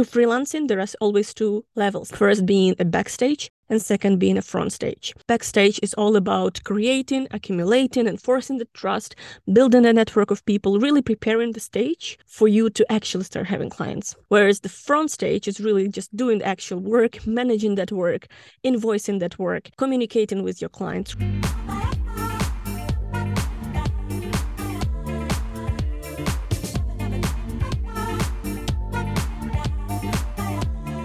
to freelancing, there are always two levels. First being a backstage and second being a front stage. Backstage is all about creating, accumulating, enforcing the trust, building a network of people, really preparing the stage for you to actually start having clients. Whereas the front stage is really just doing the actual work, managing that work, invoicing that work, communicating with your clients.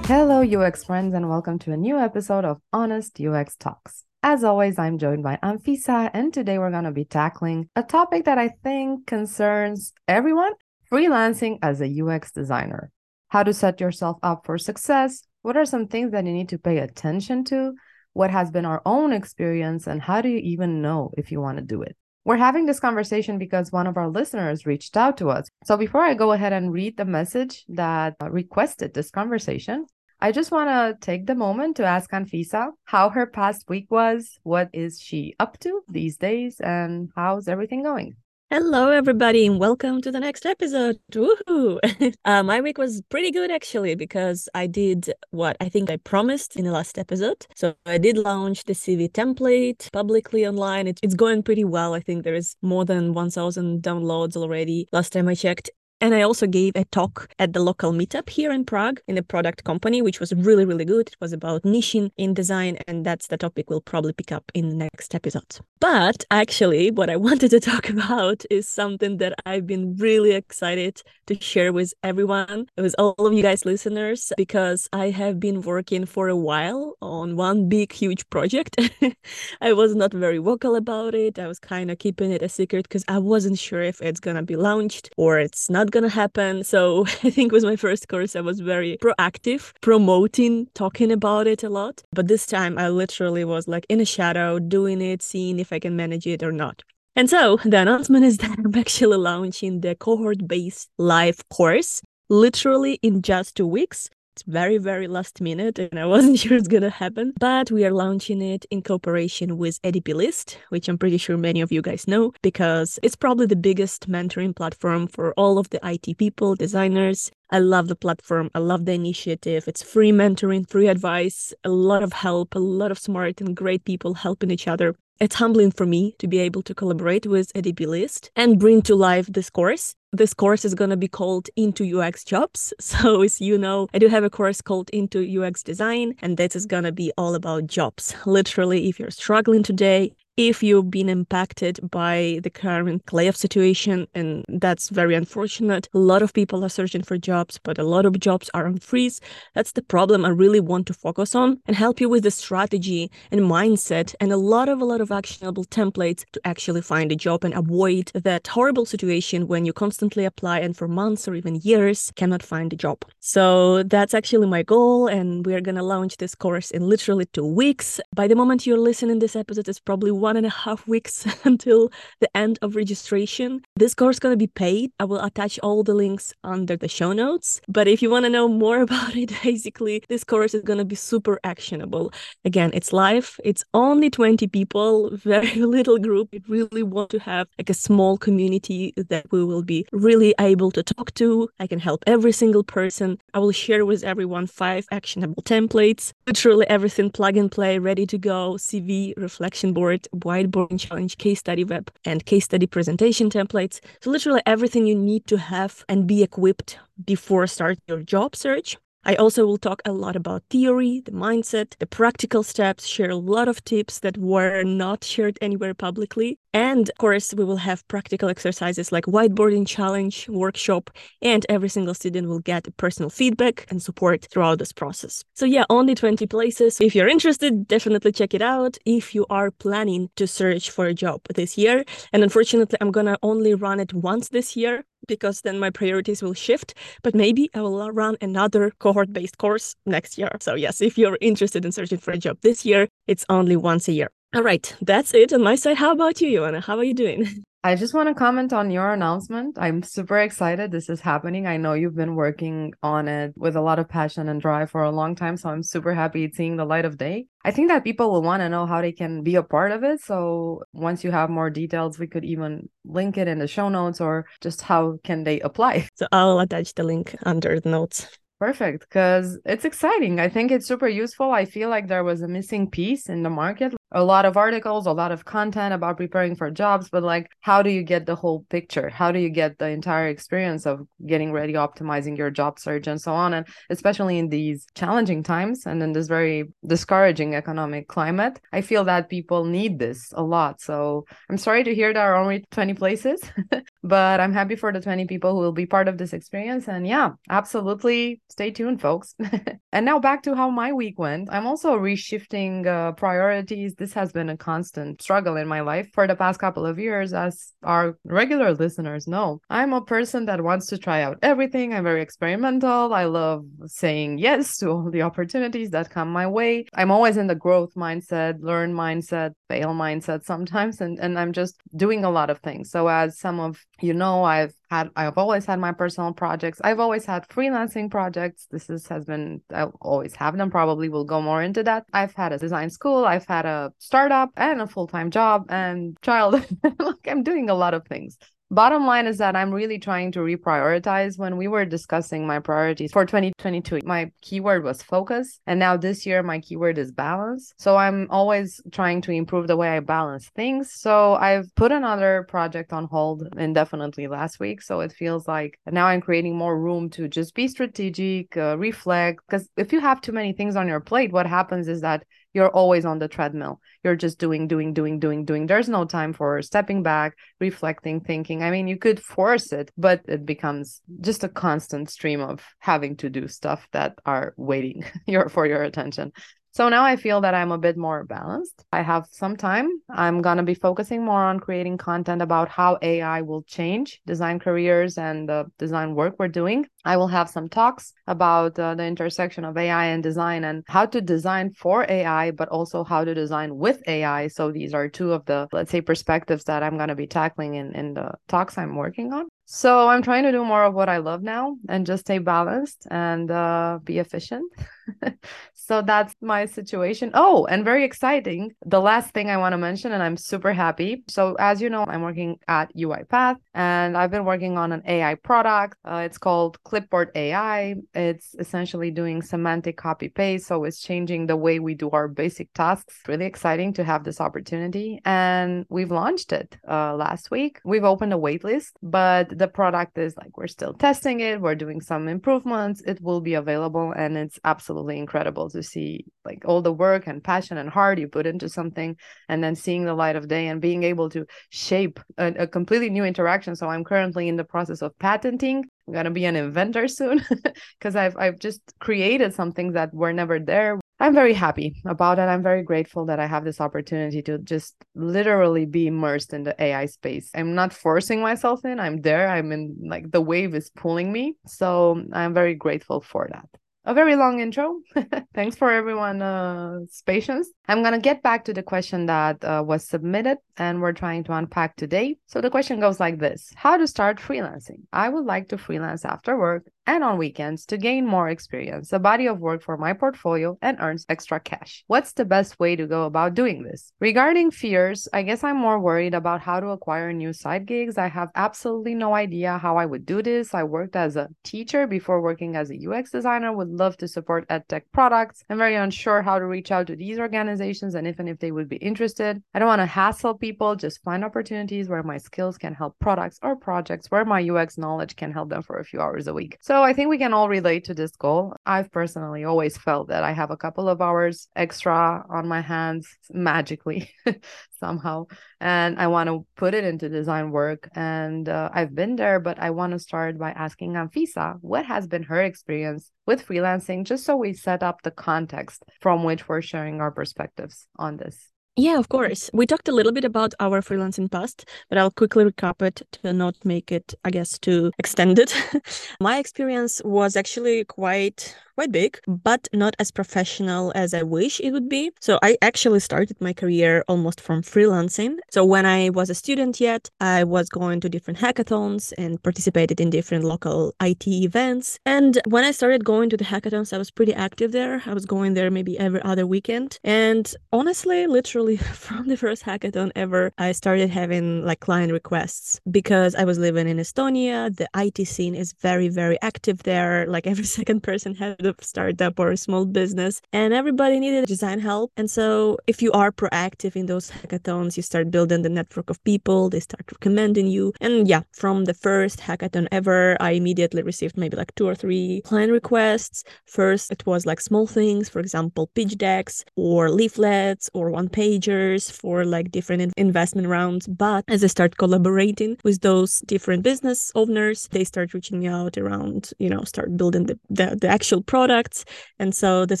Hello, UX friends, and welcome to a new episode of Honest UX Talks. As always, I'm joined by Anfisa, and today we're going to be tackling a topic that I think concerns everyone freelancing as a UX designer. How to set yourself up for success, what are some things that you need to pay attention to, what has been our own experience, and how do you even know if you want to do it? We're having this conversation because one of our listeners reached out to us. So before I go ahead and read the message that requested this conversation, I just want to take the moment to ask Anfisa how her past week was, what is she up to these days, and how's everything going? Hello, everybody, and welcome to the next episode. Woohoo! uh, my week was pretty good actually because I did what I think I promised in the last episode. So I did launch the CV template publicly online. It, it's going pretty well. I think there is more than 1,000 downloads already. Last time I checked, and I also gave a talk at the local meetup here in Prague in a product company, which was really, really good. It was about niching in design, and that's the topic we'll probably pick up in the next episode. But actually, what I wanted to talk about is something that I've been really excited to share with everyone, with all of you guys listeners, because I have been working for a while on one big, huge project. I was not very vocal about it. I was kind of keeping it a secret because I wasn't sure if it's going to be launched or it's not gonna happen. So I think with my first course, I was very proactive, promoting, talking about it a lot. But this time I literally was like in a shadow, doing it, seeing if I can manage it or not. And so the announcement is that I'm actually launching the cohort based live course literally in just two weeks. It's very, very last minute, and I wasn't sure it's gonna happen. But we are launching it in cooperation with ADP List, which I'm pretty sure many of you guys know because it's probably the biggest mentoring platform for all of the IT people, designers. I love the platform. I love the initiative. It's free mentoring, free advice, a lot of help, a lot of smart and great people helping each other. It's humbling for me to be able to collaborate with ADP List and bring to life this course. This course is going to be called Into UX Jobs. So, as you know, I do have a course called Into UX Design, and that is going to be all about jobs. Literally, if you're struggling today, if you've been impacted by the current layoff situation, and that's very unfortunate. A lot of people are searching for jobs, but a lot of jobs are on freeze. That's the problem I really want to focus on and help you with the strategy and mindset and a lot of a lot of actionable templates to actually find a job and avoid that horrible situation when you constantly apply and for months or even years cannot find a job. So that's actually my goal, and we are gonna launch this course in literally two weeks. By the moment you're listening this episode, it's probably one and a half weeks until the end of registration. This course is going to be paid. I will attach all the links under the show notes. But if you want to know more about it, basically, this course is going to be super actionable. Again, it's live. It's only 20 people, very little group. We really want to have like a small community that we will be really able to talk to. I can help every single person. I will share with everyone five actionable templates, literally everything plug and play, ready to go, CV, reflection board, whiteboarding challenge, case study web, and case study presentation templates. So literally everything you need to have and be equipped before start your job search. I also will talk a lot about theory, the mindset, the practical steps, share a lot of tips that were not shared anywhere publicly. And of course, we will have practical exercises like whiteboarding challenge, workshop, and every single student will get personal feedback and support throughout this process. So yeah, only 20 places. If you're interested, definitely check it out if you are planning to search for a job this year. And unfortunately, I'm gonna only run it once this year because then my priorities will shift. But maybe I will run another cohort based course next year. So, yes, if you're interested in searching for a job this year, it's only once a year. All right, that's it on my side. How about you, Ioana? How are you doing? I just want to comment on your announcement. I'm super excited this is happening. I know you've been working on it with a lot of passion and drive for a long time. So I'm super happy it's seeing the light of day. I think that people will want to know how they can be a part of it. So once you have more details, we could even link it in the show notes or just how can they apply. So I'll attach the link under the notes. Perfect, because it's exciting. I think it's super useful. I feel like there was a missing piece in the market. A lot of articles, a lot of content about preparing for jobs, but like, how do you get the whole picture? How do you get the entire experience of getting ready, optimizing your job search, and so on? And especially in these challenging times and in this very discouraging economic climate, I feel that people need this a lot. So I'm sorry to hear there are only 20 places, but I'm happy for the 20 people who will be part of this experience. And yeah, absolutely stay tuned, folks. and now back to how my week went. I'm also reshifting uh, priorities. This has been a constant struggle in my life for the past couple of years, as our regular listeners know. I'm a person that wants to try out everything. I'm very experimental. I love saying yes to all the opportunities that come my way. I'm always in the growth mindset, learn mindset, fail mindset sometimes, and, and I'm just doing a lot of things. So, as some of you know, I've had I've always had my personal projects. I've always had freelancing projects. This is has been I always have them. Probably will go more into that. I've had a design school. I've had a startup and a full time job and child. Look, I'm doing a lot of things bottom line is that I'm really trying to reprioritize. When we were discussing my priorities for 2022, my keyword was focus. And now this year, my keyword is balance. So I'm always trying to improve the way I balance things. So I've put another project on hold indefinitely last week. So it feels like now I'm creating more room to just be strategic, uh, reflect. Because if you have too many things on your plate, what happens is that you're always on the treadmill. You're just doing, doing, doing, doing, doing. There's no time for stepping back, reflecting, thinking. I mean, you could force it, but it becomes just a constant stream of having to do stuff that are waiting your for your attention. So now I feel that I'm a bit more balanced. I have some time. I'm going to be focusing more on creating content about how AI will change design careers and the design work we're doing. I will have some talks about uh, the intersection of AI and design and how to design for AI, but also how to design with AI. So these are two of the, let's say, perspectives that I'm going to be tackling in, in the talks I'm working on. So I'm trying to do more of what I love now and just stay balanced and uh, be efficient. so that's my situation. Oh, and very exciting. The last thing I want to mention, and I'm super happy. So, as you know, I'm working at UiPath and I've been working on an AI product. Uh, it's called Clipboard AI. It's essentially doing semantic copy paste. So, it's changing the way we do our basic tasks. Really exciting to have this opportunity. And we've launched it uh, last week. We've opened a waitlist, but the product is like we're still testing it, we're doing some improvements. It will be available and it's absolutely absolutely incredible to see like all the work and passion and heart you put into something and then seeing the light of day and being able to shape a, a completely new interaction so i'm currently in the process of patenting i'm going to be an inventor soon because i've i've just created some things that were never there I'm very happy about it. I'm very grateful that I have this opportunity to just literally be immersed in the AI space. I'm not forcing myself in, I'm there. I'm in like the wave is pulling me. So I'm very grateful for that a very long intro. Thanks for everyone's uh, patience. I'm going to get back to the question that uh, was submitted and we're trying to unpack today. So the question goes like this How to start freelancing? I would like to freelance after work and on weekends to gain more experience, a body of work for my portfolio, and earns extra cash. What's the best way to go about doing this? Regarding fears, I guess I'm more worried about how to acquire new side gigs. I have absolutely no idea how I would do this. I worked as a teacher before working as a UX designer, would love to support edtech products. I'm very unsure how to reach out to these organizations and even if they would be interested. I don't want to hassle people, just find opportunities where my skills can help products or projects where my UX knowledge can help them for a few hours a week. So so I think we can all relate to this goal. I've personally always felt that I have a couple of hours extra on my hands magically somehow, and I want to put it into design work. And uh, I've been there, but I want to start by asking Anfisa what has been her experience with freelancing, just so we set up the context from which we're sharing our perspectives on this. Yeah, of course. We talked a little bit about our freelancing past, but I'll quickly recap it to not make it, I guess, too extended. My experience was actually quite quite big, but not as professional as I wish it would be. So I actually started my career almost from freelancing. So when I was a student yet, I was going to different hackathons and participated in different local IT events. And when I started going to the hackathons, I was pretty active there. I was going there maybe every other weekend. And honestly, literally from the first hackathon ever, I started having like client requests because I was living in Estonia. The IT scene is very, very active there. Like every second person had a startup or a small business, and everybody needed design help. And so, if you are proactive in those hackathons, you start building the network of people, they start recommending you. And yeah, from the first hackathon ever, I immediately received maybe like two or three client requests. First, it was like small things, for example, pitch decks or leaflets or one pagers for like different investment rounds. But as I start collaborating with those different business owners, they start reaching me out around, you know, start building the, the, the actual products. And so this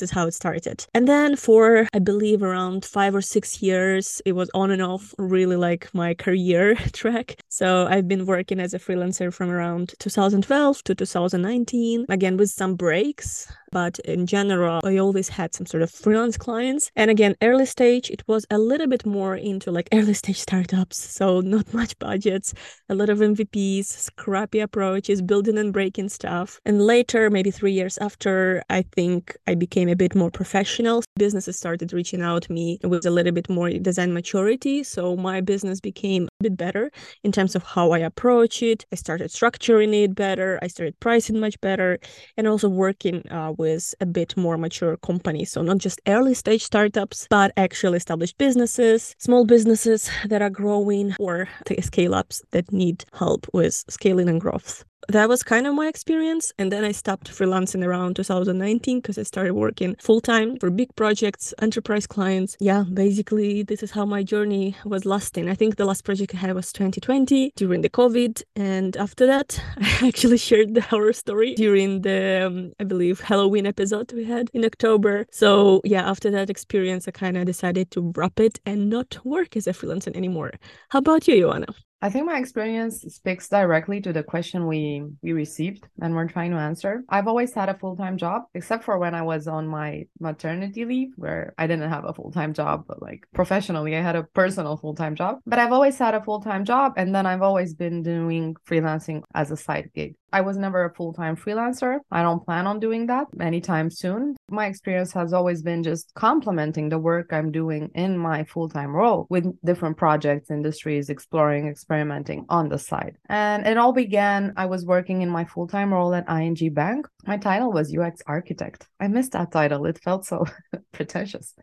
is how it started. And then for, I believe, around five or six years, it was on and off, really like my career track. So I've been working as a freelancer from around 2012 to 2019, again, with some breaks but in general, I always had some sort of freelance clients. And again, early stage, it was a little bit more into like early stage startups. So not much budgets, a lot of MVPs, scrappy approaches, building and breaking stuff. And later, maybe three years after, I think I became a bit more professional. Businesses started reaching out to me with a little bit more design maturity. So my business became a bit better in terms of how I approach it. I started structuring it better. I started pricing much better and also working uh, with a bit more mature companies. So not just early stage startups, but actually established businesses, small businesses that are growing or scale ups that need help with scaling and growth that was kind of my experience. And then I stopped freelancing around 2019 because I started working full time for big projects, enterprise clients. Yeah, basically, this is how my journey was lasting. I think the last project I had was 2020 during the COVID. And after that, I actually shared the horror story during the, um, I believe, Halloween episode we had in October. So, yeah, after that experience, I kind of decided to wrap it and not work as a freelancer anymore. How about you, Ioana? I think my experience speaks directly to the question we we received and we're trying to answer. I've always had a full-time job, except for when I was on my maternity leave, where I didn't have a full-time job, but like professionally, I had a personal full-time job. But I've always had a full-time job, and then I've always been doing freelancing as a side gig. I was never a full time freelancer. I don't plan on doing that anytime soon. My experience has always been just complementing the work I'm doing in my full time role with different projects, industries, exploring, on the side. And it all began, I was working in my full time role at ING Bank. My title was UX architect. I missed that title, it felt so pretentious.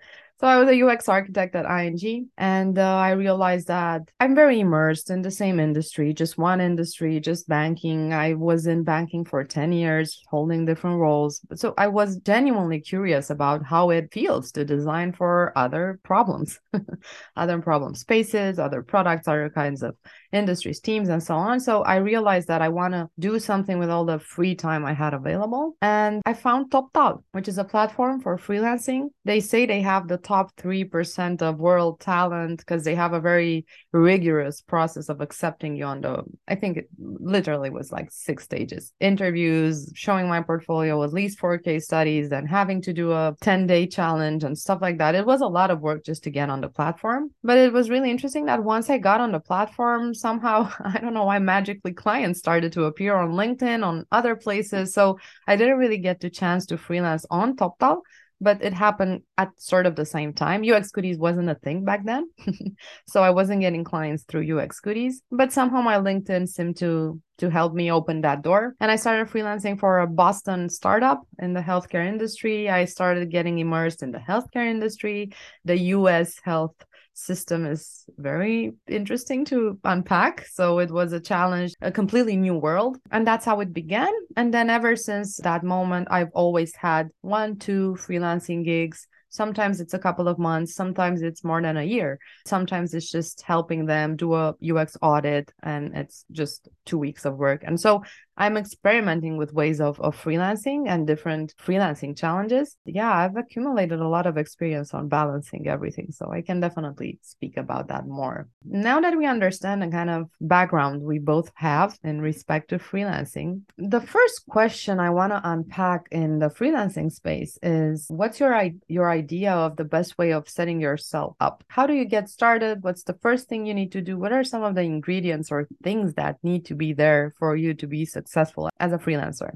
So I was a UX architect at ING, and uh, I realized that I'm very immersed in the same industry, just one industry, just banking. I was in banking for 10 years, holding different roles. So I was genuinely curious about how it feels to design for other problems, other problem spaces, other products, other kinds of industries, teams, and so on. So I realized that I want to do something with all the free time I had available. And I found TopTal, which is a platform for freelancing. They say they have the top 3% of world talent because they have a very rigorous process of accepting you on the, I think it literally was like six stages interviews, showing my portfolio, at least four case studies, then having to do a 10 day challenge and stuff like that. It was a lot of work just to get on the platform. But it was really interesting that once I got on the platform, somehow I don't know why magically clients started to appear on LinkedIn, on other places. So I didn't really get the chance to freelance on TopTal, but it happened at sort of the same time. UX Goodies wasn't a thing back then. so I wasn't getting clients through UX Goodies, but somehow my LinkedIn seemed to to help me open that door. And I started freelancing for a Boston startup in the healthcare industry. I started getting immersed in the healthcare industry, the US health system is very interesting to unpack. So it was a challenge, a completely new world. And that's how it began. And then ever since that moment, I've always had one, two freelancing gigs Sometimes it's a couple of months, sometimes it's more than a year. Sometimes it's just helping them do a UX audit and it's just two weeks of work. And so I'm experimenting with ways of, of freelancing and different freelancing challenges. Yeah, I've accumulated a lot of experience on balancing everything. So I can definitely speak about that more. Now that we understand the kind of background we both have in respect to freelancing, the first question I want to unpack in the freelancing space is what's your your idea of the best way of setting yourself up? How do you get started? What's the first thing you need to do? What are some of the ingredients or things that need to be there for you to be successful? as a freelancer?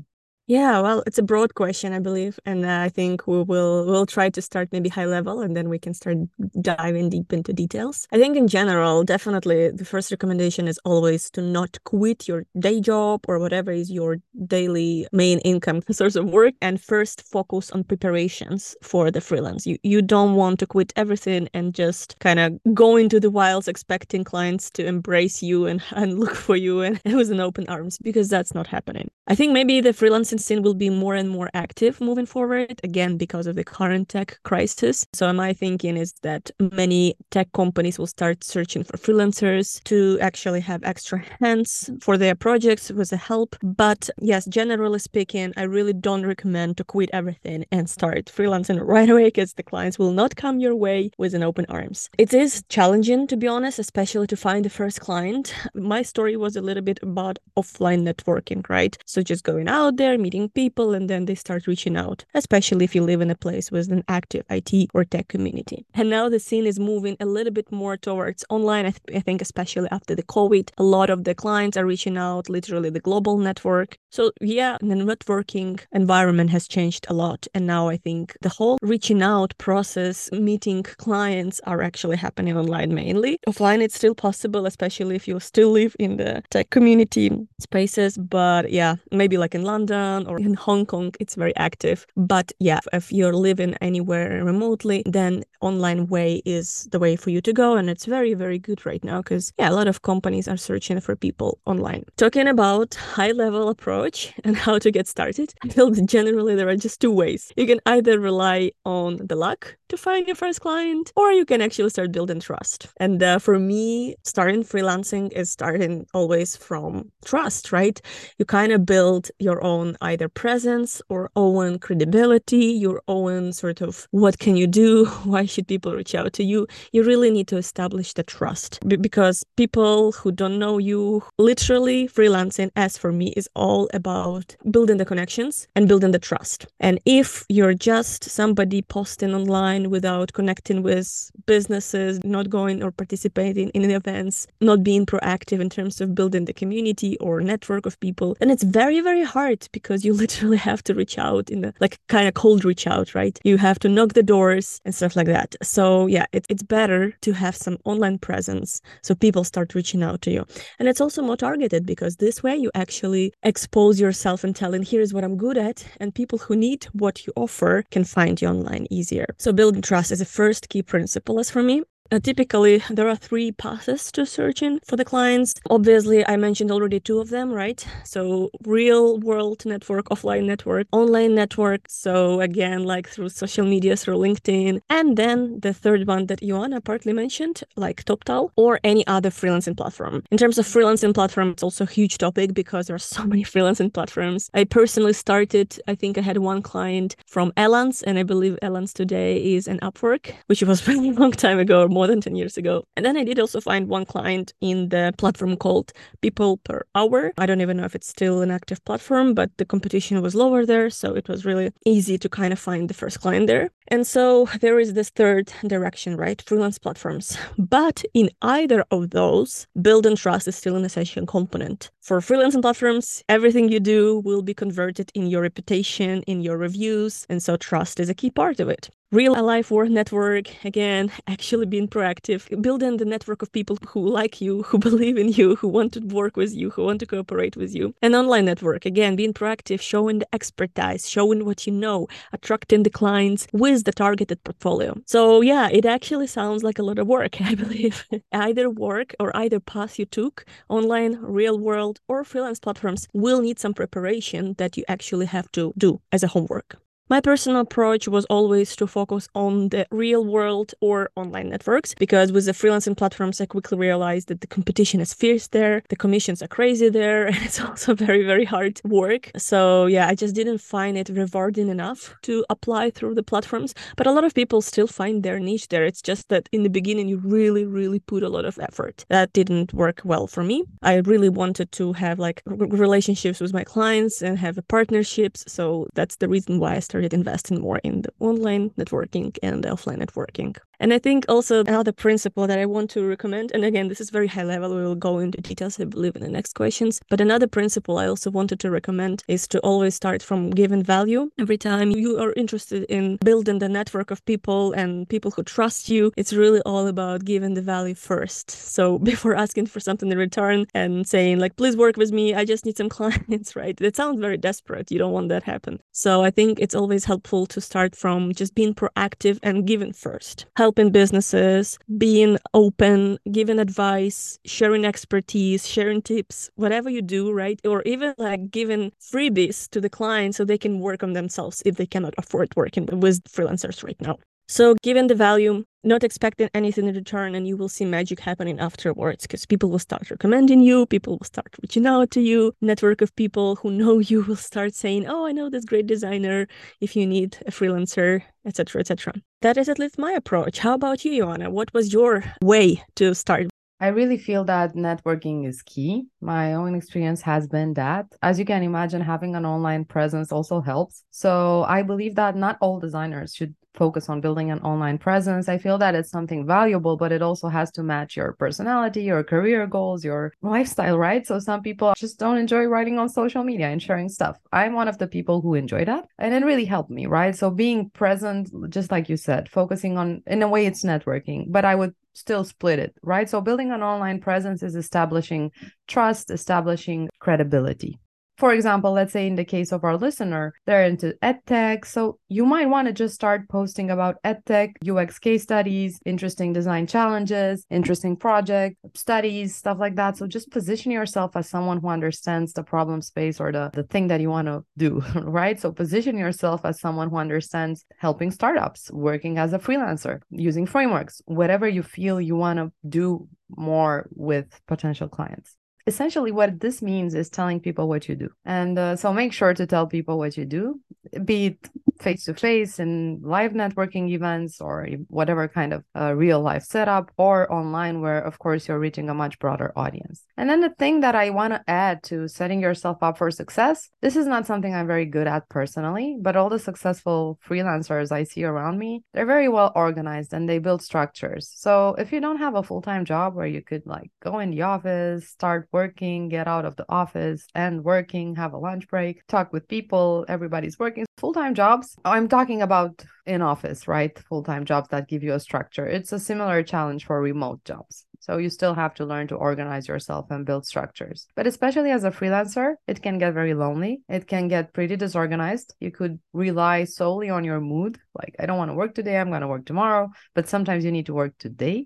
Yeah, well, it's a broad question, I believe, and uh, I think we will we'll try to start maybe high level, and then we can start diving deep into details. I think in general, definitely the first recommendation is always to not quit your day job or whatever is your daily main income source of work, and first focus on preparations for the freelance. You you don't want to quit everything and just kind of go into the wilds expecting clients to embrace you and, and look for you and with an open arms because that's not happening. I think maybe the freelancing scene will be more and more active moving forward, again, because of the current tech crisis. So, my thinking is that many tech companies will start searching for freelancers to actually have extra hands for their projects with the help. But yes, generally speaking, I really don't recommend to quit everything and start freelancing right away because the clients will not come your way with an open arms. It is challenging, to be honest, especially to find the first client. My story was a little bit about offline networking, right? So, just going out there, meeting people and then they start reaching out, especially if you live in a place with an active IT or tech community. And now the scene is moving a little bit more towards online. I, th- I think, especially after the COVID, a lot of the clients are reaching out, literally the global network. So, yeah, the networking environment has changed a lot. And now I think the whole reaching out process, meeting clients are actually happening online mainly. Offline, it's still possible, especially if you still live in the tech community spaces. But yeah, maybe like in London or in Hong Kong, it's very active. But yeah, if you're living anywhere remotely, then online way is the way for you to go. And it's very, very good right now because yeah, a lot of companies are searching for people online. Talking about high level approach and how to get started, I feel generally there are just two ways. You can either rely on the luck to find your first client, or you can actually start building trust. And uh, for me, starting freelancing is starting always from trust, right? You kind of build your own either presence or own credibility, your own sort of what can you do? Why should people reach out to you? You really need to establish the trust B- because people who don't know you, literally freelancing, as for me, is all about building the connections and building the trust. And if you're just somebody posting online without connecting with businesses, not going or participating in events, not being proactive in terms of building the community or network of people, then it's very, very hard because you literally have to reach out in the like kind of cold reach out, right? You have to knock the doors and stuff like that. So yeah, it, it's better to have some online presence so people start reaching out to you. And it's also more targeted because this way you actually expose yourself and telling here's what I'm good at and people who need what you offer can find you online easier. So building trust is the first key principle as for me. Uh, typically, there are three paths to searching for the clients. Obviously, I mentioned already two of them, right? So, real world network, offline network, online network. So, again, like through social media, through LinkedIn. And then the third one that Ioana partly mentioned, like TopTal or any other freelancing platform. In terms of freelancing platform, it's also a huge topic because there are so many freelancing platforms. I personally started, I think I had one client from Elance, and I believe Elance today is an Upwork, which was a long time ago more than 10 years ago. And then I did also find one client in the platform called People Per Hour. I don't even know if it's still an active platform, but the competition was lower there. So it was really easy to kind of find the first client there. And so there is this third direction, right? Freelance platforms. But in either of those, build and trust is still an essential component. For freelancing platforms, everything you do will be converted in your reputation, in your reviews. And so trust is a key part of it real life work network again actually being proactive building the network of people who like you who believe in you who want to work with you who want to cooperate with you an online network again being proactive showing the expertise showing what you know attracting the clients with the targeted portfolio. So yeah it actually sounds like a lot of work i believe. Either work or either path you took online real world or freelance platforms will need some preparation that you actually have to do as a homework My personal approach was always to focus on the real world or online networks because with the freelancing platforms, I quickly realized that the competition is fierce there, the commissions are crazy there, and it's also very, very hard work. So, yeah, I just didn't find it rewarding enough to apply through the platforms. But a lot of people still find their niche there. It's just that in the beginning, you really, really put a lot of effort. That didn't work well for me. I really wanted to have like relationships with my clients and have partnerships. So, that's the reason why I started started investing more in the online networking and offline networking. And I think also another principle that I want to recommend, and again, this is very high level, we will go into details, I believe, in the next questions. But another principle I also wanted to recommend is to always start from given value. Every time you are interested in building the network of people and people who trust you, it's really all about giving the value first. So before asking for something in return and saying, like, please work with me, I just need some clients, right? That sounds very desperate. You don't want that happen. So I think it's always helpful to start from just being proactive and giving first helping businesses, being open, giving advice, sharing expertise, sharing tips, whatever you do, right? Or even like giving freebies to the client so they can work on themselves if they cannot afford working with freelancers right now. So, given the value, not expecting anything in return, and you will see magic happening afterwards because people will start recommending you, people will start reaching out to you, network of people who know you will start saying, "Oh, I know this great designer. If you need a freelancer, etc., etc." That is at least my approach. How about you, Ioana? What was your way to start? I really feel that networking is key. My own experience has been that. As you can imagine, having an online presence also helps. So I believe that not all designers should focus on building an online presence. I feel that it's something valuable, but it also has to match your personality, your career goals, your lifestyle, right? So some people just don't enjoy writing on social media and sharing stuff. I'm one of the people who enjoy that. And it really helped me, right? So being present, just like you said, focusing on, in a way, it's networking, but I would still split it, right? So building an online presence is establishing trust, establishing credibility for example, let's say in the case of our listener, they're into edtech. So you might want to just start posting about edtech, UX case studies, interesting design challenges, interesting project studies, stuff like that. So just position yourself as someone who understands the problem space or the, the thing that you want to do, right? So position yourself as someone who understands helping startups, working as a freelancer, using frameworks, whatever you feel you want to do more with potential clients essentially what this means is telling people what you do. And uh, so make sure to tell people what you do be it face to face in live networking events or whatever kind of uh, real life setup or online where of course you're reaching a much broader audience. And then the thing that i want to add to setting yourself up for success this is not something i'm very good at personally but all the successful freelancers i see around me they're very well organized and they build structures. So if you don't have a full-time job where you could like go in the office start working get out of the office and working have a lunch break talk with people everybody's working. Full-time jobs i'm talking about in office right? Full-time jobs that give you a structure. It's a similar challenge for remote jobs. So you still have to learn to organize yourself and build structures. But especially as a freelancer it can get very lonely. It can get pretty disorganized. You could rely solely on your mood like i don't want to work today i'm going to work tomorrow but sometimes you need to work today.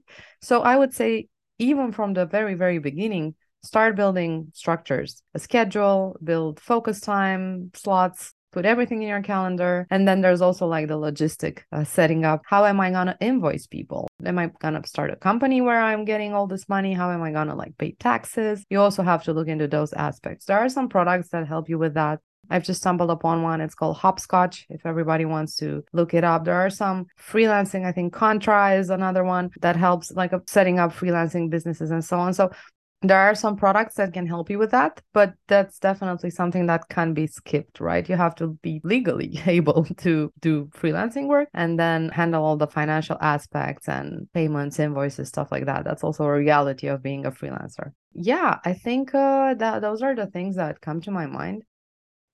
So i would say even from the very very beginning start building structures a schedule build focus time slots put everything in your calendar. And then there's also like the logistic uh, setting up. How am I going to invoice people? Am I going to start a company where I'm getting all this money? How am I going to like pay taxes? You also have to look into those aspects. There are some products that help you with that. I've just stumbled upon one. It's called Hopscotch. If everybody wants to look it up, there are some freelancing. I think Contra is another one that helps like setting up freelancing businesses and so on. So there are some products that can help you with that but that's definitely something that can be skipped right? You have to be legally able to do freelancing work and then handle all the financial aspects and payments invoices stuff like that. That's also a reality of being a freelancer. Yeah i think uh, that those are the things that come to my mind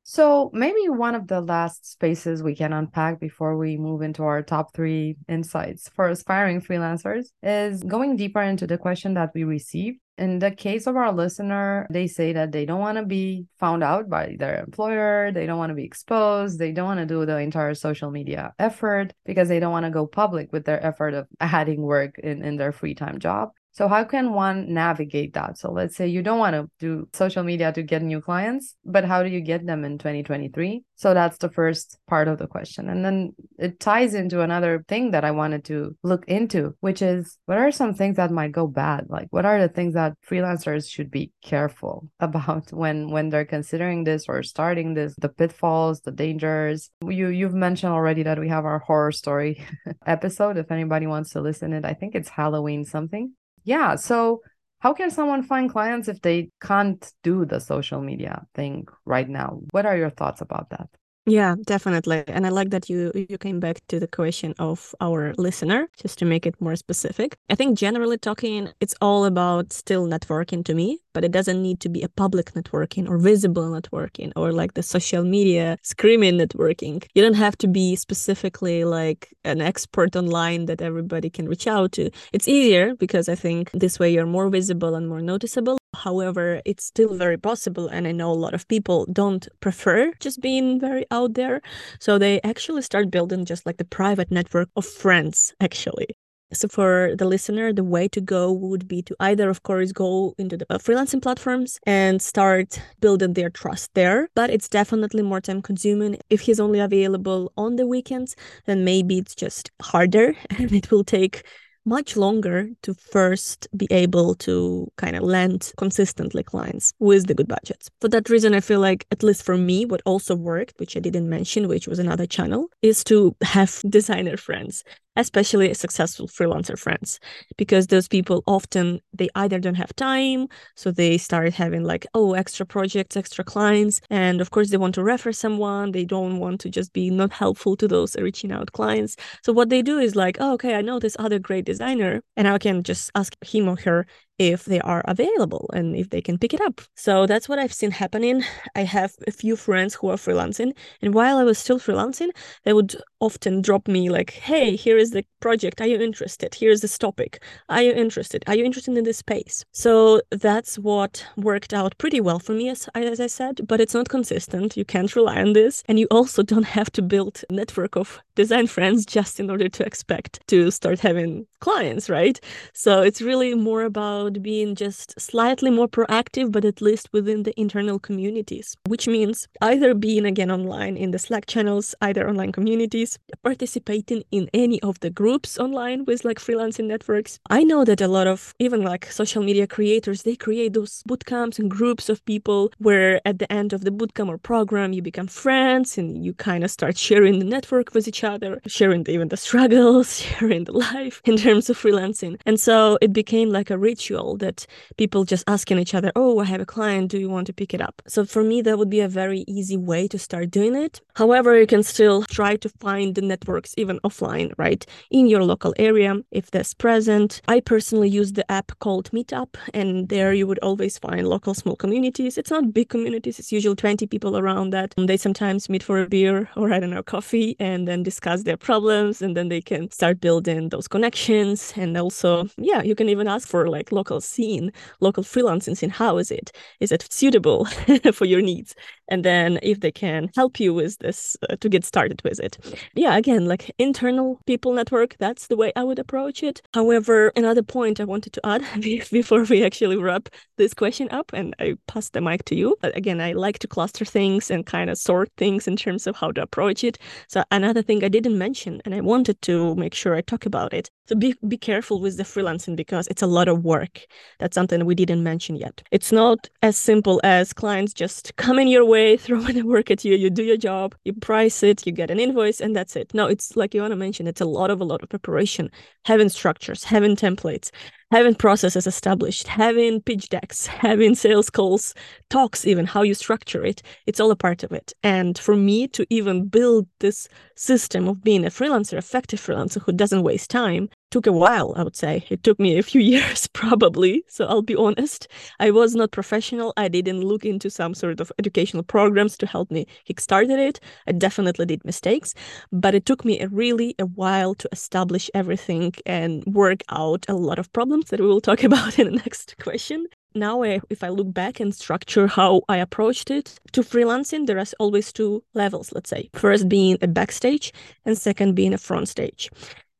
so maybe one of the last spaces we can unpack before we move into our top three insights for aspiring freelancers is going deeper into the question that we received in the case of our listener, they say that they don't want to be found out by their employer. They don't want to be exposed. They don't want to do the entire social media effort because they don't want to go public with their effort of adding work in, in their free time job. So, how can one navigate that? So, let's say you don't want to do social media to get new clients, but how do you get them in 2023? So, that's the first part of the question. And then it ties into another thing that I wanted to look into, which is what are some things that might go bad? Like, what are the things that freelancers should be careful about when when they're considering this or starting this, the pitfalls, the dangers? You you've mentioned already that we have our horror story episode. If anybody wants to listen it, I think it's Halloween something yeah so how can someone find clients if they can't do the social media thing right now? What are your thoughts about that yeah, definitely. And I like that you you came back to the question of our listener just to make it more specific. I think generally talking it's all about still networking to me, but it doesn't need to be a public networking or visible networking or like the social media screaming networking. You don't have to be specifically like an expert online that everybody can reach out to. It's easier because I think this way you're more visible and more noticeable However, it's still very possible. And I know a lot of people don't prefer just being very out there. So they actually start building just like the private network of friends, actually. So for the listener, the way to go would be to either, of course, go into the uh, freelancing platforms and start building their trust there. But it's definitely more time consuming. If he's only available on the weekends, then maybe it's just harder and it will take much longer to first be able to kind of land consistently clients with the good budgets. For that reason, I feel like, at least for me, what also worked, which I didn't mention, which was another channel, is to have designer friends especially successful freelancer friends because those people often they either don't have time so they start having like oh extra projects extra clients and of course they want to refer someone they don't want to just be not helpful to those reaching out clients. So what they do is like oh, okay i know this other great designer and i can just ask him or her if they are available and if they can pick it up. So that's what I've seen happening. I have a few friends who are freelancing, and while I was still freelancing, they would often drop me like, "Hey, here is the project. Are you interested? Here's this topic. Are you interested? Are you interested in this space?" So that's what worked out pretty well for me, as, as I said. But it's not consistent. You can't rely on this, and you also don't have to build a network of design friends just in order to expect to start having clients, right? So it's really more about about being just slightly more proactive, but at least within the internal communities, which means either being again online in the Slack channels, either online communities, participating in any of the groups online with like freelancing networks. I know that a lot of even like social media creators, they create those bootcamps and groups of people where at the end of the bootcamp or program, you become friends and you kind of start sharing the network with each other, sharing the, even the struggles, sharing the life in terms of freelancing. And so it became like a ritual that people just asking each other, oh, I have a client, do you want to pick it up? So for me, that would be a very easy way to start doing it. However, you can still try to find the networks even offline, right? In your local area, if that's present. I personally use the app called Meetup, and there you would always find local small communities. It's not big communities, it's usually 20 people around that. And They sometimes meet for a beer or, I don't know, coffee and then discuss their problems, and then they can start building those connections. And also, yeah, you can even ask for like local local scene, local freelancing scene. How is it? Is it suitable for your needs? And then if they can help you with this uh, to get started with it. Yeah, again, like internal people network, that's the way I would approach it. However, another point I wanted to add before we actually wrap this question up and I pass the mic to you. But again, I like to cluster things and kind of sort things in terms of how to approach it. So another thing I didn't mention and I wanted to make sure I talk about it. So be be careful with the freelancing because it's a lot of work. That's something we didn't mention yet. It's not as simple as clients just come in your way, throw the work at you, you do your job, you price it, you get an invoice, and that's it. No, it's like Ioana mentioned, it's a lot of a lot of preparation, having structures, having templates, having processes established, having pitch decks, having sales calls, talks, even how you structure it, it's all a part of it. And for me to even build this system of being a freelancer, effective freelancer who doesn't waste time, took a while, I would say. It took me a few years, probably. So I'll be honest. I was not professional. I didn't look into some sort of educational programs to help me kickstarted it. I definitely did mistakes, but it took me a really a while to establish everything and work out a lot of problems that we will talk about in the next question now eh, if i look back and structure how i approached it to freelancing there are always two levels let's say first being a backstage and second being a front stage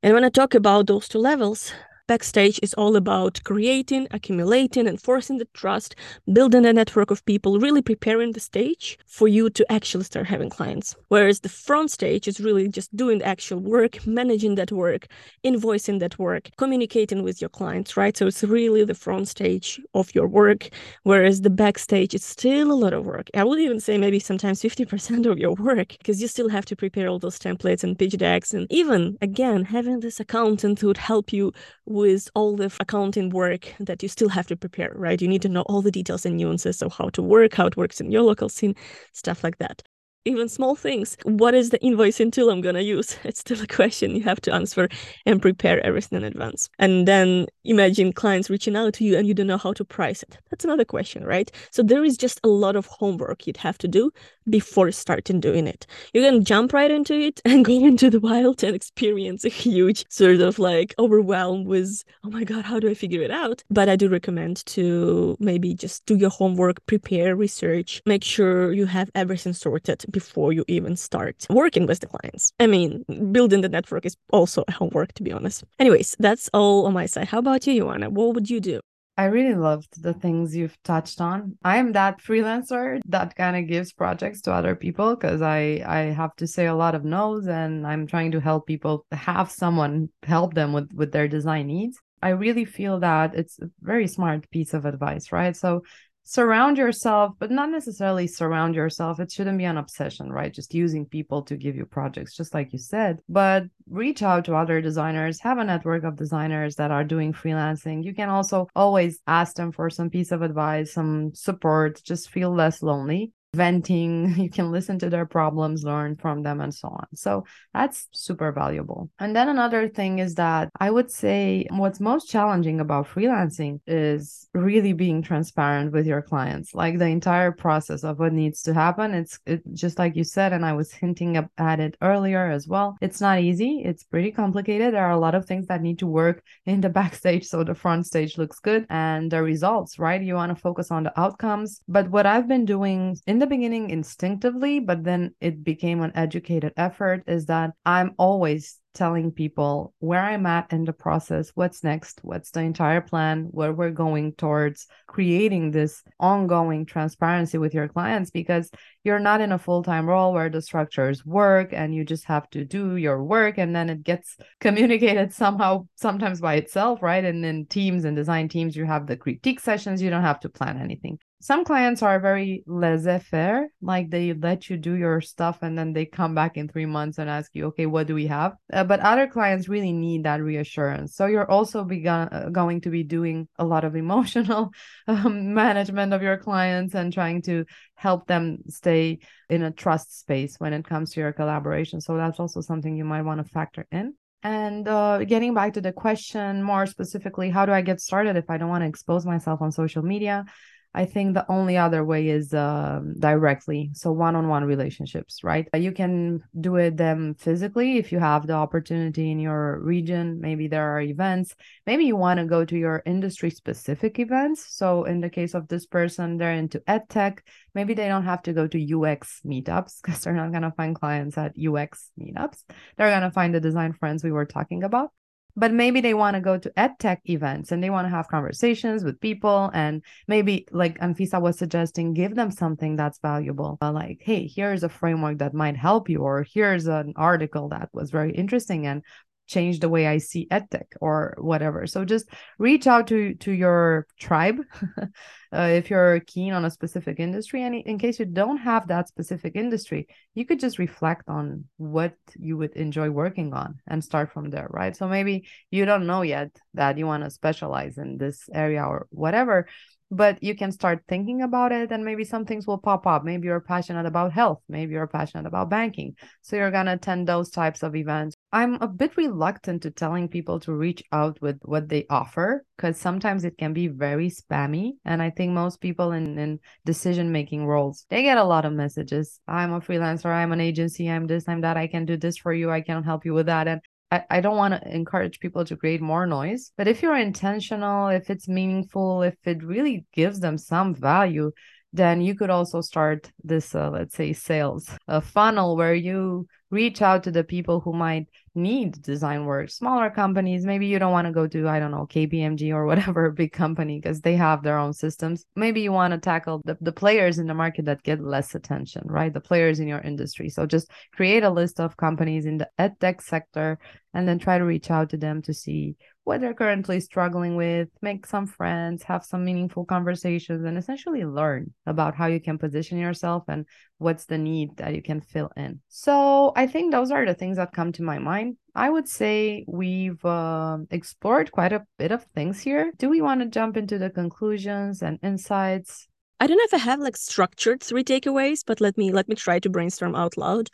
and when I talk about those two levels, Backstage is all about creating, accumulating, enforcing the trust, building a network of people, really preparing the stage for you to actually start having clients. Whereas the front stage is really just doing the actual work, managing that work, invoicing that work, communicating with your clients, right? So it's really the front stage of your work, whereas the backstage is still a lot of work. I would even say maybe sometimes 50% of your work because you still have to prepare all those templates and pitch decks. And even again, having this accountant who would help you with all the accounting work that you still have to prepare, right? You need to know all the details and nuances of how to work, how it works in your local scene, stuff like that even small things. What is the invoicing tool I'm going to use? It's still a question you have to answer and prepare everything in advance. And then imagine clients reaching out to you and you don't know how to price it. That's another question, right? So there is just a lot of homework you'd have to do before starting doing it. You can jump right into it and go into the wild and experience a huge sort of like overwhelm with, oh my God, how do I figure it out? But I do recommend to maybe just do your homework, prepare, research, make sure you have everything sorted before you even start working with the clients. I mean, building the network is also a homework, to be honest. Anyways, that's all on my side. How about you, Ioana? What would you do? I really loved the things you've touched on. I am that freelancer that kind of gives projects to other people because I I have to say a lot of no's and I'm trying to help people have someone help them with with their design needs. I really feel that it's a very smart piece of advice, right? So surround yourself, but not necessarily surround yourself. It shouldn't be an obsession, right? Just using people to give you projects, just like you said. But reach out to other designers, have a network of designers that are doing freelancing. You can also always ask them for some piece of advice, some support, just feel less lonely venting you can listen to their problems learn from them and so on. So that's super valuable. And then another thing is that i would say what's most challenging about freelancing is really being transparent with your clients. Like the entire process of what needs to happen it's it, just like you said and i was hinting at it earlier as well it's not easy it's pretty complicated. There are a lot of things that need to work in the backstage so the front stage looks good and the results right? You want to focus on the outcomes. But what i've been doing in the the beginning instinctively, but then it became an educated effort is that I'm always telling people where I'm at in the process, what's next, what's the entire plan, where we're going towards creating this ongoing transparency with your clients because you're not in a full time role where the structures work and you just have to do your work and then it gets communicated somehow, sometimes by itself, right? And in teams and design teams, you have the critique sessions, you don't have to plan anything some clients are very laissez-faire like they let you do your stuff and then they come back in three months and ask you okay what do we have? Uh, but other clients really need that reassurance. So you're also begun, uh, going to be doing a lot of emotional um, management of your clients and trying to help them stay in a trust space when it comes to your collaboration. So that's also something you might want to factor in. And uh, getting back to the question more specifically, how do I get started if I don't want to expose myself on social media? I think the only other way is uh, directly. So one on one relationships, right? You can do it them physically if you have the opportunity in your region. Maybe there are events. Maybe you want to go to your industry specific events. So in the case of this person, they're into ed tech. Maybe they don't have to go to UX meetups because they're not going to find clients at UX meetups. They're going to find the design friends we were talking about but maybe they want to go to ed tech events and they want to have conversations with people and maybe like anfisa was suggesting give them something that's valuable. Uh, like hey here's a framework that might help you or here's an article that was very interesting and change the way I see edtech or whatever. So just reach out to to your tribe uh, if you're keen on a specific industry. And in case you don't have that specific industry, you could just reflect on what you would enjoy working on and start from there, right? So maybe you don't know yet that you want to specialize in this area or whatever but you can start thinking about it and maybe some things will pop up. Maybe you're passionate about health. Maybe you're passionate about banking. So you're going to attend those types of events. I'm a bit reluctant to telling people to reach out with what they offer because sometimes it can be very spammy and i think most people in, in decision making roles they get a lot of messages. I'm a freelancer. I'm an agency. I'm this i'm that. I can do this for you. I can help you with that. And I, I don't want to encourage people to create more noise, but if you're intentional, if it's meaningful, if it really gives them some value, then you could also start this, uh, let's say, sales a funnel where you reach out to the people who might need design work. Smaller companies maybe you don't want to go to i don't know kpmg or whatever big company because they have their own systems. Maybe you want to tackle the, the players in the market that get less attention right? The players in your industry. So just create a list of companies in the edtech sector and then try to reach out to them to see what they're currently struggling with, make some friends, have some meaningful conversations, and essentially learn about how you can position yourself and what's the need that you can fill in. So I think those are the things that come to my mind. I would say we've uh, explored quite a bit of things here. Do we want to jump into the conclusions and insights? I don't know if I have like structured three takeaways, but let me let me try to brainstorm out loud.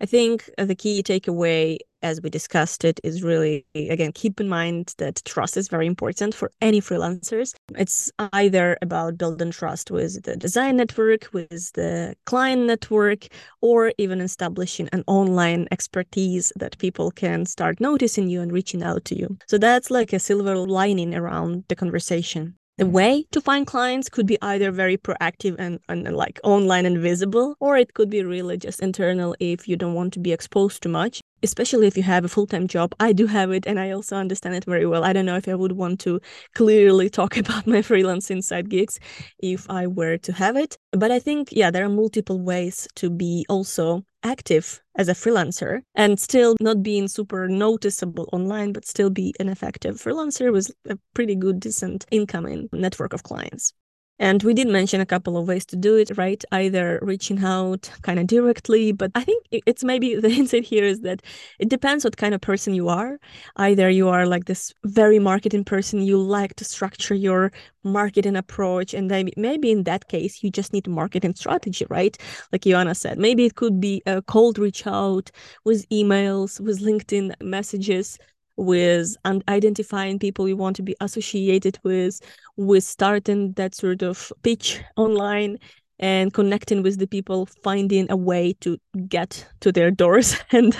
I think uh, the key takeaway, as we discussed it, is really again keep in mind that trust is very important for any freelancers. It's either about building trust with the design network, with the client network, or even establishing an online expertise that people can start noticing you and reaching out to you. So that's like a silver lining around the conversation the way to find clients could be either very proactive and, and, and, like online and visible or it could be really just internal if you don't want to be exposed too much especially if you have a full-time job i do have it and i also understand it very well. I don't know if i would want to clearly talk about my freelance inside gigs if i were to have it but i think yeah there are multiple ways to be also active as a freelancer and still not being super noticeable online but still be an effective freelancer with a pretty good decent incoming network of clients and we did mention a couple of ways to do it, right? Either reaching out kind of directly, but I think it's maybe the insight here is that it depends what kind of person you are. Either you are like this very marketing person, you like to structure your marketing approach, and then maybe in that case, you just need marketing strategy, right? Like Ioana said, maybe it could be a cold reach out with emails, with LinkedIn messages with and identifying people you want to be associated with, with starting that sort of pitch online and connecting with the people, finding a way to get to their doors and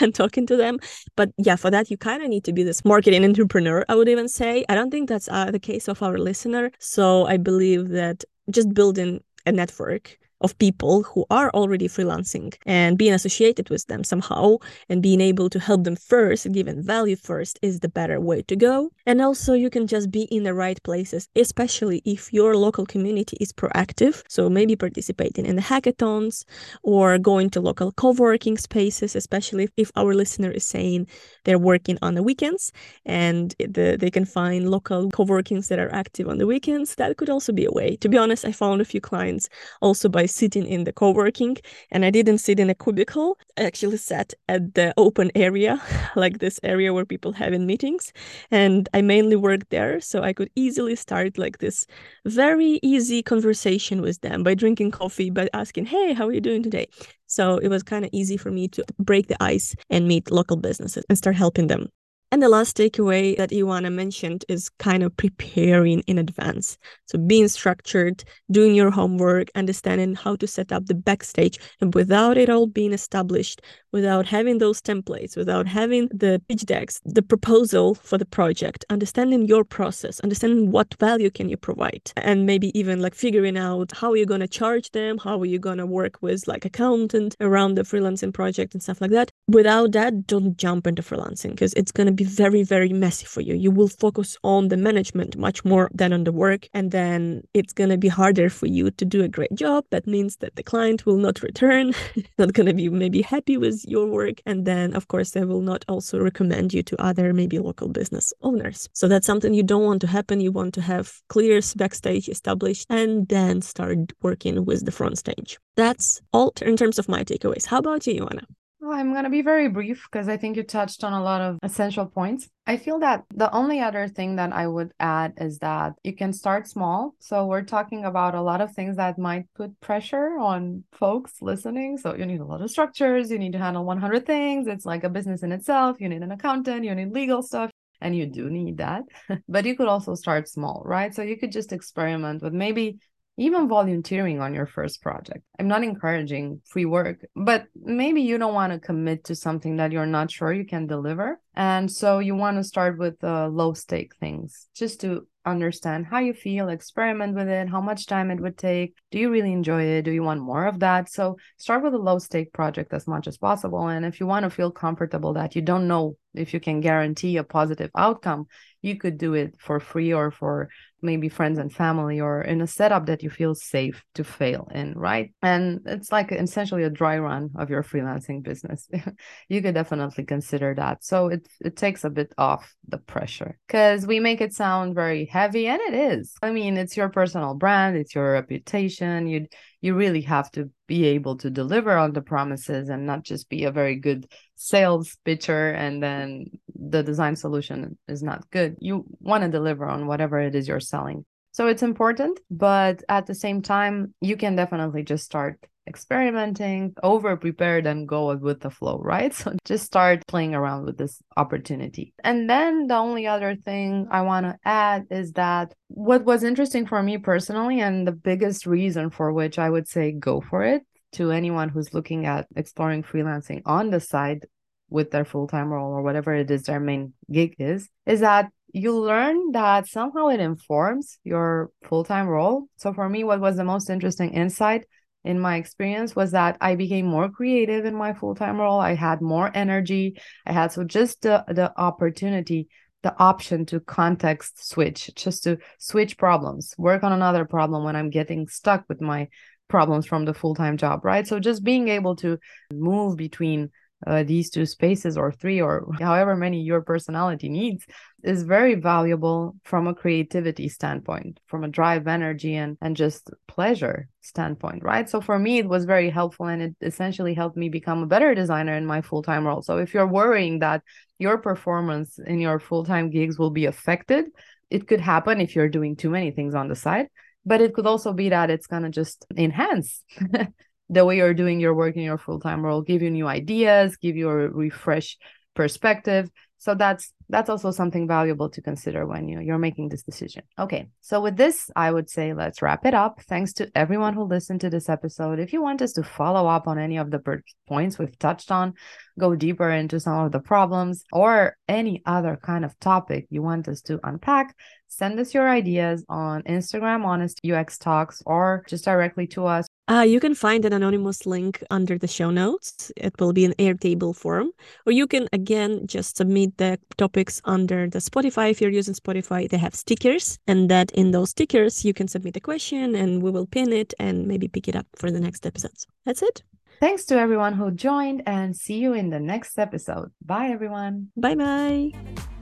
and talking to them. But yeah, for that you kind of need to be this marketing entrepreneur. I would even say. I don't think that's uh, the case of our listener. So I believe that just building a network of people who are already freelancing and being associated with them somehow and being able to help them first, giving value first is the better way to go. And also, you can just be in the right places, especially if your local community is proactive. So, maybe participating in the hackathons or going to local co working spaces, especially if our listener is saying they're working on the weekends and the, they can find local co workings that are active on the weekends. That could also be a way. To be honest, I found a few clients also by sitting in the co-working and I didn't sit in a cubicle. I actually sat at the open area, like this area where people having meetings. And I mainly worked there. So I could easily start like this very easy conversation with them by drinking coffee, by asking, hey, how are you doing today? So it was kind of easy for me to break the ice and meet local businesses and start helping them. And the last takeaway that Ioana mentioned is kind of preparing in advance. So being structured, doing your homework, understanding how to set up the backstage, and without it all being established, without having those templates, without having the pitch decks, the proposal for the project, understanding your process, understanding what value can you provide, and maybe even like figuring out how you're going to charge them, how are you going to work with like accountant around the freelancing project and stuff like that. Without that, don't jump into freelancing because it's going to be very, very messy for you. You will focus on the management much more than on the work. And then it's going to be harder for you to do a great job. That means that the client will not return, not going to be maybe happy with your work. And then, of course, they will not also recommend you to other maybe local business owners. So that's something you don't want to happen. You want to have clear backstage established and then start working with the front stage. That's all in terms of my takeaways. How about you, Ioana? Well, I'm going to be very brief because I think you touched on a lot of essential points. I feel that the only other thing that I would add is that you can start small. So, we're talking about a lot of things that might put pressure on folks listening. So, you need a lot of structures, you need to handle 100 things. It's like a business in itself. You need an accountant, you need legal stuff, and you do need that. but you could also start small, right? So, you could just experiment with maybe even volunteering on your first project. I'm not encouraging free work, but maybe you don't want to commit to something that you're not sure you can deliver. And so you want to start with uh, low stake things just to understand how you feel, experiment with it, how much time it would take. Do you really enjoy it? Do you want more of that? So start with a low stake project as much as possible. And if you want to feel comfortable that you don't know if you can guarantee a positive outcome, you could do it for free or for maybe friends and family or in a setup that you feel safe to fail in, right? And it's like essentially a dry run of your freelancing business. you could definitely consider that. So it it takes a bit off the pressure because we make it sound very heavy and it is. I mean, it's your personal brand, it's your reputation. You you really have to be able to deliver on the promises and not just be a very good sales pitcher and then the design solution is not good. You want to deliver on whatever it is you're selling. So it's important, but at the same time, you can definitely just start experimenting, over prepared, and go with the flow, right? So just start playing around with this opportunity. And then the only other thing I want to add is that what was interesting for me personally, and the biggest reason for which I would say go for it to anyone who's looking at exploring freelancing on the side with their full-time role or whatever it is their main gig is is that you learn that somehow it informs your full-time role so for me what was the most interesting insight in my experience was that I became more creative in my full-time role. I had more energy. I had so just the the opportunity, the option to context switch, just to switch problems, work on another problem when I'm getting stuck with my problems from the full-time job, right? So just being able to move between uh, these two spaces or three or however many your personality needs is very valuable from a creativity standpoint from a drive energy and and just pleasure standpoint right? So for me it was very helpful and it essentially helped me become a better designer in my full-time role. So if you're worrying that your performance in your full-time gigs will be affected it could happen if you're doing too many things on the side but it could also be that it's going to just enhance the way you're doing your work in your full-time role give you new ideas give you a refresh perspective. So that's that's also something valuable to consider when you, you're making this decision okay so with this i would say let's wrap it up thanks to everyone who listened to this episode if you want us to follow up on any of the points we've touched on go deeper into some of the problems or any other kind of topic you want us to unpack send us your ideas on instagram honest ux talks or just directly to us uh, you can find an anonymous link under the show notes. It will be an Airtable form. Or you can, again, just submit the topics under the Spotify. If you're using Spotify, they have stickers. And that in those stickers, you can submit a question and we will pin it and maybe pick it up for the next episodes. That's it. Thanks to everyone who joined and see you in the next episode. Bye, everyone. Bye bye.